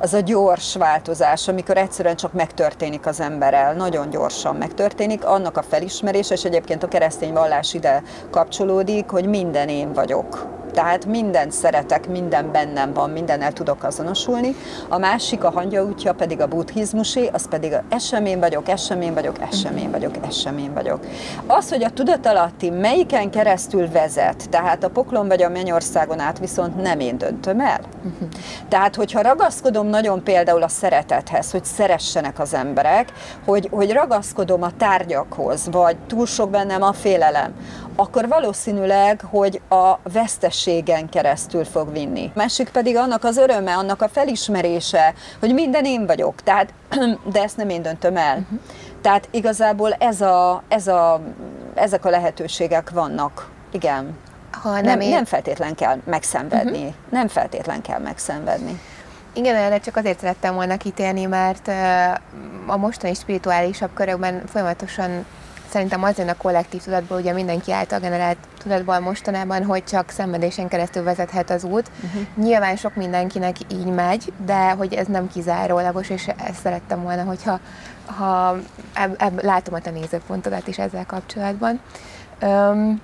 az a gyors változás, amikor egyszerűen csak megtörténik az emberrel, nagyon gyorsan megtörténik, annak a felismerése, és egyébként a keresztény vallás ide kapcsolódik, hogy minden én vagyok tehát mindent szeretek, minden bennem van, mindennel tudok azonosulni. A másik, a hangya útja pedig a buddhizmusé, az pedig a esemény vagyok, esemény vagyok, esemény vagyok, esemény vagyok. Az, hogy a tudatalatti melyiken keresztül vezet, tehát a poklon vagy a mennyországon át viszont nem én döntöm el. Tehát, hogyha ragaszkodom nagyon például a szeretethez, hogy szeressenek az emberek, hogy, hogy ragaszkodom a tárgyakhoz, vagy túl sok bennem a félelem, akkor valószínűleg, hogy a vesztességen keresztül fog vinni. Másik pedig annak az öröme, annak a felismerése, hogy minden én vagyok, tehát, de ezt nem én döntöm el. Uh-huh. Tehát igazából ez a, ez a, ezek a lehetőségek vannak. Igen. Ha nem, nem, én... nem feltétlen kell megszenvedni. Uh-huh. Nem feltétlen kell megszenvedni. Igen, erre csak azért szerettem volna kitérni, mert a mostani spirituálisabb körökben folyamatosan szerintem az jön a kollektív tudatból, ugye mindenki által generált tudatból mostanában, hogy csak szenvedésen keresztül vezethet az út. Uh-huh. Nyilván sok mindenkinek így megy, de hogy ez nem kizárólagos, és ezt szerettem volna, hogyha ha eb, eb, látom a te nézőpontodat is ezzel kapcsolatban. Um,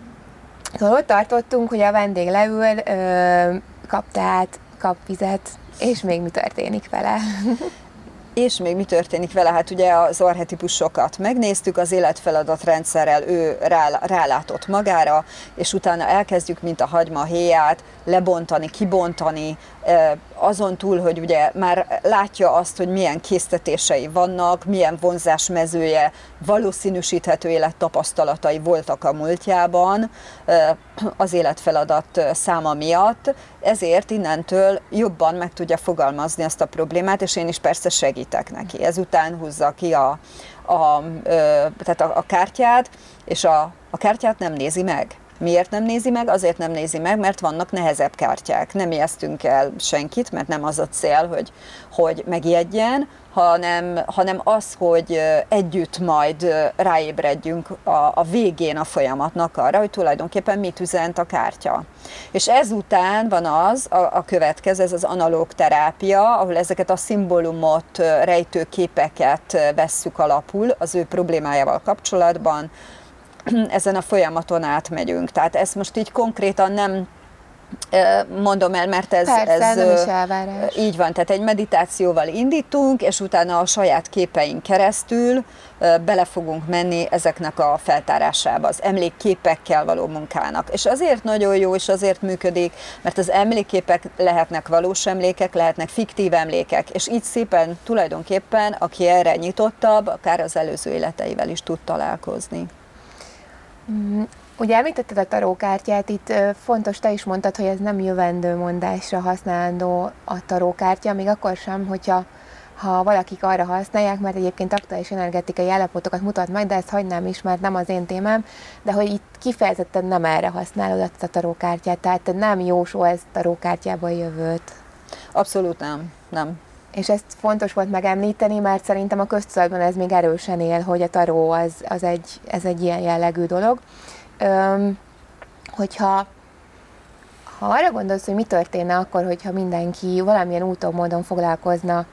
szóval ott tartottunk, hogy a vendég leül, ö, kap teát, kap vizet, és még mi történik vele. És még mi történik vele? Hát ugye az arhetipusokat megnéztük, az életfeladatrendszerrel ő rá, rálátott magára, és utána elkezdjük, mint a hagyma héját, lebontani, kibontani, azon túl, hogy ugye már látja azt, hogy milyen késztetései vannak, milyen vonzásmezője, valószínűsíthető élettapasztalatai voltak a múltjában az életfeladat száma miatt, ezért innentől jobban meg tudja fogalmazni azt a problémát, és én is persze segítek neki. Ezután húzza ki a, a, tehát a, a kártyát, és a, a kártyát nem nézi meg Miért nem nézi meg? Azért nem nézi meg, mert vannak nehezebb kártyák. Nem ijesztünk el senkit, mert nem az a cél, hogy, hogy megijedjen, hanem, hanem az, hogy együtt majd ráébredjünk a, a végén a folyamatnak arra, hogy tulajdonképpen mit üzent a kártya. És ezután van az, a, a következő, ez az analóg terápia, ahol ezeket a szimbólumot, rejtő képeket vesszük alapul az ő problémájával kapcsolatban, ezen a folyamaton átmegyünk. Tehát ezt most így konkrétan nem mondom el, mert ez, Persze, ez nem is elvárás. így van, tehát egy meditációval indítunk, és utána a saját képeink keresztül bele fogunk menni ezeknek a feltárásába, az emlékképekkel való munkának. És azért nagyon jó, és azért működik, mert az emlékképek lehetnek valós emlékek, lehetnek fiktív emlékek, és így szépen tulajdonképpen, aki erre nyitottabb, akár az előző életeivel is tud találkozni. Mm, ugye említetted a tarókártyát, itt fontos, te is mondtad, hogy ez nem jövendő mondásra használandó a tarókártya, még akkor sem, hogyha ha valakik arra használják, mert egyébként aktuális energetikai állapotokat mutat meg, de ezt hagynám is, mert nem az én témám, de hogy itt kifejezetten nem erre használod ezt a tarókártyát, tehát te nem jósolsz tarókártyából jövőt. Abszolút nem, nem. És ezt fontos volt megemlíteni, mert szerintem a köztudatban ez még erősen él, hogy a taró az, az egy, ez egy ilyen jellegű dolog. Öm, hogyha ha arra gondolsz, hogy mi történne akkor, hogyha mindenki valamilyen úton, módon foglalkozna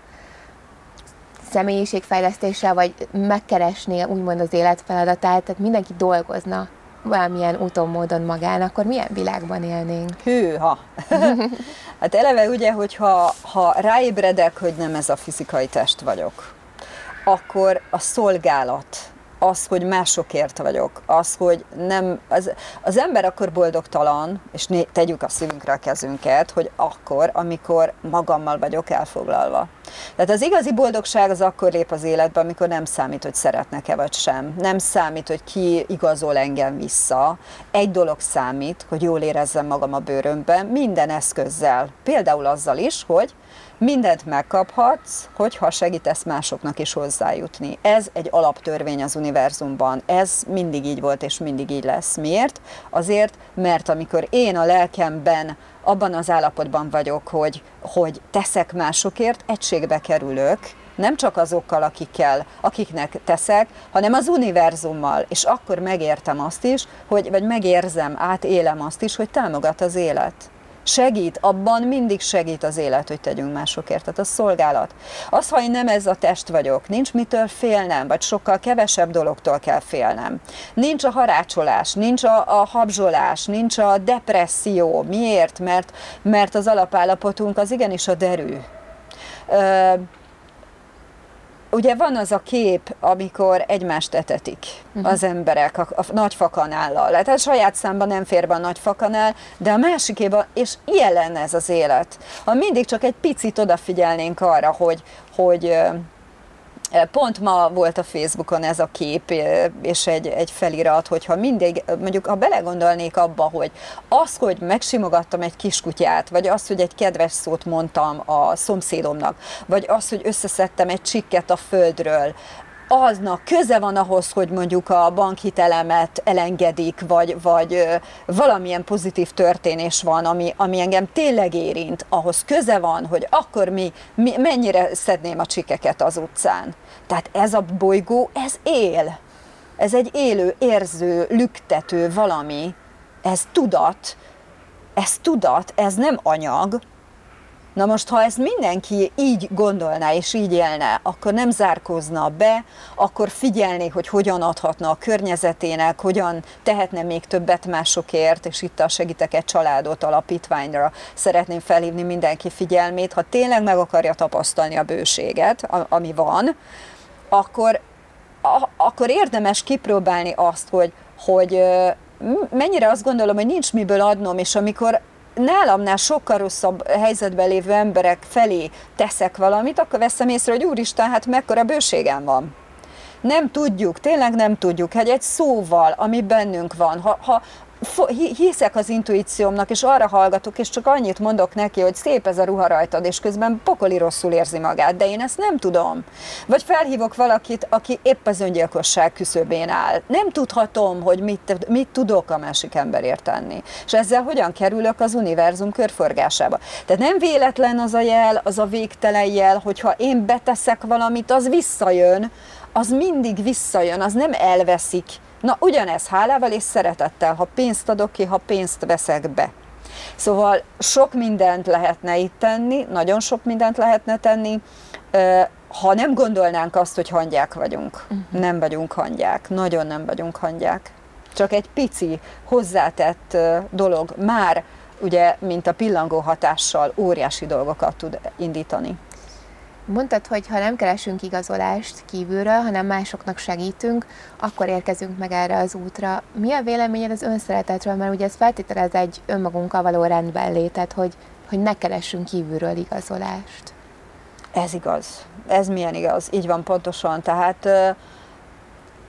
személyiségfejlesztéssel, vagy megkeresné úgymond az életfeladatát, tehát mindenki dolgozna valamilyen úton, módon magán, akkor milyen világban élnénk? Hűha! hát eleve ugye, hogyha ha ráébredek, hogy nem ez a fizikai test vagyok, akkor a szolgálat, az, hogy másokért vagyok, az, hogy nem, az, az ember akkor boldogtalan, és né, tegyük a szívünkre a kezünket, hogy akkor, amikor magammal vagyok elfoglalva. Tehát az igazi boldogság az akkor lép az életbe, amikor nem számít, hogy szeretnek-e vagy sem. Nem számít, hogy ki igazol engem vissza. Egy dolog számít, hogy jól érezzem magam a bőrömben, minden eszközzel. Például azzal is, hogy mindent megkaphatsz, hogyha segítesz másoknak is hozzájutni. Ez egy alaptörvény az univerzumban. Ez mindig így volt, és mindig így lesz. Miért? Azért, mert amikor én a lelkemben abban az állapotban vagyok, hogy, hogy teszek másokért, egységbe kerülök, nem csak azokkal, akikkel, akiknek teszek, hanem az univerzummal, és akkor megértem azt is, hogy, vagy megérzem, átélem azt is, hogy támogat az élet. Segít, abban mindig segít az élet, hogy tegyünk másokért, tehát a szolgálat. Az, ha én nem ez a test vagyok, nincs mitől félnem, vagy sokkal kevesebb dologtól kell félnem. Nincs a harácsolás, nincs a, a habzsolás, nincs a depresszió. Miért? Mert, mert az alapállapotunk az igenis a derű. Ö, ugye van az a kép, amikor egymást etetik uh-huh. az emberek a, a nagy fakanállal. Tehát a saját számban nem fér be a nagy fakanál, de a másikéban, és lenne ez az élet. Ha mindig csak egy picit odafigyelnénk arra, hogy, hogy Pont ma volt a Facebookon ez a kép, és egy, egy felirat, hogyha mindig, mondjuk ha belegondolnék abba, hogy az, hogy megsimogattam egy kiskutyát, vagy az, hogy egy kedves szót mondtam a szomszédomnak, vagy az, hogy összeszedtem egy csikket a földről, aznak köze van ahhoz, hogy mondjuk a bankhitelemet elengedik, vagy, vagy valamilyen pozitív történés van, ami, ami engem tényleg érint, ahhoz köze van, hogy akkor mi, mi mennyire szedném a csikeket az utcán. Tehát ez a bolygó, ez él. Ez egy élő, érző, lüktető valami. Ez tudat, ez tudat, ez nem anyag, Na most, ha ezt mindenki így gondolná és így élne, akkor nem zárkozna be, akkor figyelné, hogy hogyan adhatna a környezetének, hogyan tehetne még többet másokért, és itt a Segítek egy családot alapítványra szeretném felhívni mindenki figyelmét. Ha tényleg meg akarja tapasztalni a bőséget, ami van, akkor, a, akkor érdemes kipróbálni azt, hogy, hogy mennyire azt gondolom, hogy nincs miből adnom, és amikor nálamnál sokkal rosszabb helyzetben lévő emberek felé teszek valamit, akkor veszem észre, hogy úristen, hát mekkora bőségem van. Nem tudjuk, tényleg nem tudjuk, hogy egy szóval, ami bennünk van, ha, ha hiszek az intuíciómnak, és arra hallgatok, és csak annyit mondok neki, hogy szép ez a ruha rajtad, és közben pokoli rosszul érzi magát, de én ezt nem tudom. Vagy felhívok valakit, aki épp az öngyilkosság küszöbén áll. Nem tudhatom, hogy mit, mit tudok a másik emberért tenni. És ezzel hogyan kerülök az univerzum körforgásába. Tehát nem véletlen az a jel, az a végtelen jel, hogyha én beteszek valamit, az visszajön, az mindig visszajön, az nem elveszik, Na, ugyanez hálával és szeretettel, ha pénzt adok ki, ha pénzt veszek be. Szóval sok mindent lehetne itt tenni, nagyon sok mindent lehetne tenni, ha nem gondolnánk azt, hogy hangyák vagyunk. Uh-huh. Nem vagyunk hangyák, nagyon nem vagyunk hangyák. Csak egy pici, hozzátett dolog már, ugye, mint a pillangó hatással óriási dolgokat tud indítani. Mondtad, hogy ha nem keresünk igazolást kívülről, hanem másoknak segítünk, akkor érkezünk meg erre az útra. Mi a véleményed az önszeretetről? Mert ugye ez feltételez egy önmagunkkal való rendben létet, hogy, hogy ne keressünk kívülről igazolást. Ez igaz. Ez milyen igaz. Így van pontosan. Tehát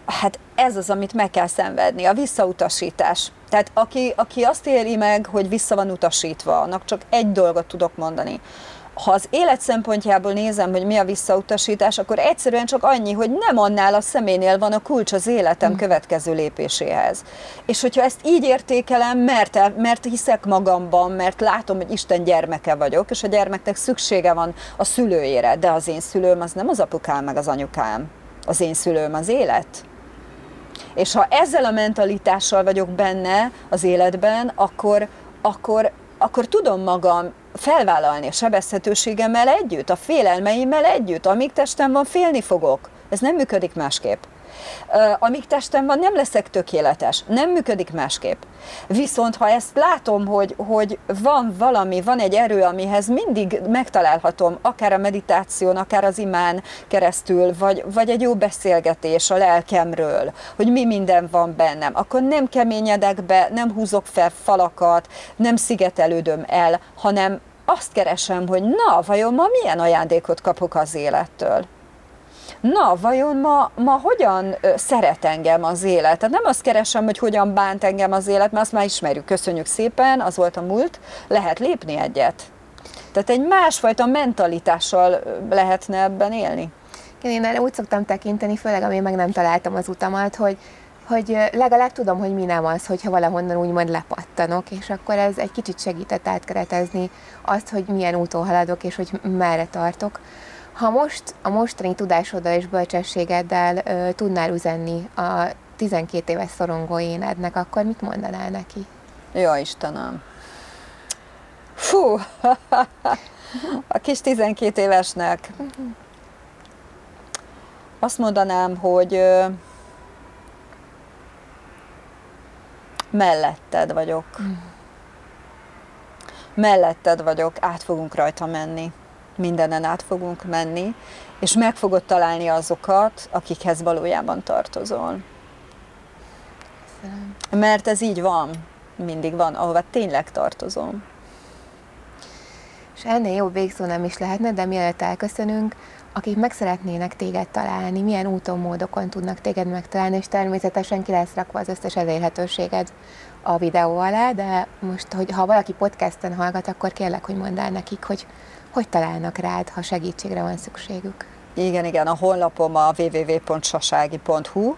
hát ez az, amit meg kell szenvedni, a visszautasítás. Tehát aki, aki azt éli meg, hogy vissza van utasítva, annak csak egy dolgot tudok mondani, ha az élet szempontjából nézem, hogy mi a visszautasítás, akkor egyszerűen csak annyi, hogy nem annál a személynél van a kulcs az életem mm. következő lépéséhez. És hogyha ezt így értékelem, mert, mert hiszek magamban, mert látom, hogy Isten gyermeke vagyok, és a gyermeknek szüksége van a szülőjére, de az én szülőm az nem az apukám meg az anyukám. Az én szülőm az élet. És ha ezzel a mentalitással vagyok benne az életben, akkor, akkor, akkor tudom magam felvállalni a sebezhetőségemmel együtt, a félelmeimmel együtt, amíg testem van, félni fogok. Ez nem működik másképp. Amíg testem van, nem leszek tökéletes. Nem működik másképp. Viszont ha ezt látom, hogy, hogy van valami, van egy erő, amihez mindig megtalálhatom, akár a meditáción, akár az imán keresztül, vagy, vagy egy jó beszélgetés a lelkemről, hogy mi minden van bennem, akkor nem keményedek be, nem húzok fel falakat, nem szigetelődöm el, hanem azt keresem, hogy na, vajon ma milyen ajándékot kapok az élettől na, vajon ma, ma hogyan szeret engem az élet? Tehát nem azt keresem, hogy hogyan bánt engem az élet, mert azt már ismerjük, köszönjük szépen, az volt a múlt, lehet lépni egyet. Tehát egy másfajta mentalitással lehetne ebben élni. Én erre úgy szoktam tekinteni, főleg amíg meg nem találtam az utamat, hogy hogy legalább tudom, hogy mi nem az, hogyha valahonnan úgymond lepattanok, és akkor ez egy kicsit segített átkeretezni azt, hogy milyen úton haladok, és hogy merre tartok. Ha most a mostani tudásoddal és bölcsességeddel ö, tudnál üzenni a 12 éves szorongó énednek, akkor mit mondanál neki? Jó Istenem! Fú! a kis 12 évesnek azt mondanám, hogy ö, melletted vagyok. Mm. Melletted vagyok, át fogunk rajta menni mindenen át fogunk menni, és meg fogod találni azokat, akikhez valójában tartozol. Köszönöm. Mert ez így van, mindig van, ahova tényleg tartozom. És ennél jobb végszó nem is lehetne, de mielőtt elköszönünk, akik meg szeretnének téged találni, milyen úton, módokon tudnak téged megtalálni, és természetesen ki lesz rakva az összes elérhetőséged a videó alá, de most, hogy ha valaki podcasten hallgat, akkor kérlek, hogy mondd el nekik, hogy hogy találnak rád, ha segítségre van szükségük? Igen, igen, a honlapom a www.sasági.hu,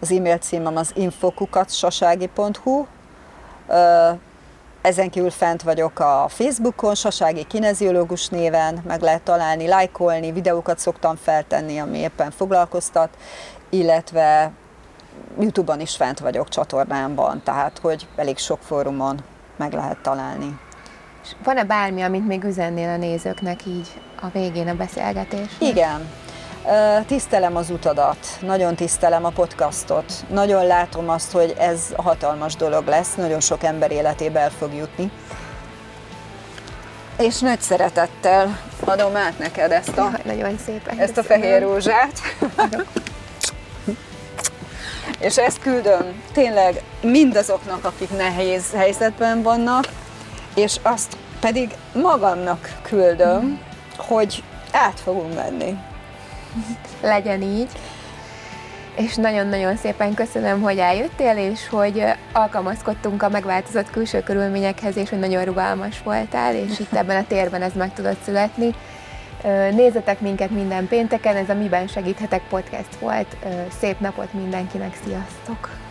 az e-mail címem az infokukatsasági.hu, ezen kívül fent vagyok a Facebookon, Sasági Kineziológus néven, meg lehet találni, lájkolni, videókat szoktam feltenni, ami éppen foglalkoztat, illetve Youtube-on is fent vagyok csatornámban, tehát hogy elég sok fórumon meg lehet találni. És van-e bármi, amit még üzennél a nézőknek így a végén a beszélgetés? Igen. Tisztelem az utadat, nagyon tisztelem a podcastot, nagyon látom azt, hogy ez hatalmas dolog lesz, nagyon sok ember életébe el fog jutni. És nagy szeretettel adom át neked ezt a, nagyon szépen ezt a fehér rózsát. És ezt küldöm tényleg mindazoknak, akik nehéz helyzetben vannak, és azt pedig magamnak küldöm, hogy át fogunk menni. Legyen így. És nagyon-nagyon szépen köszönöm, hogy eljöttél, és hogy alkalmazkodtunk a megváltozott külső körülményekhez, és hogy nagyon rugalmas voltál, és itt ebben a térben ez meg tudott születni. Nézzetek minket minden pénteken, ez a Miben Segíthetek podcast volt. Szép napot mindenkinek, sziasztok!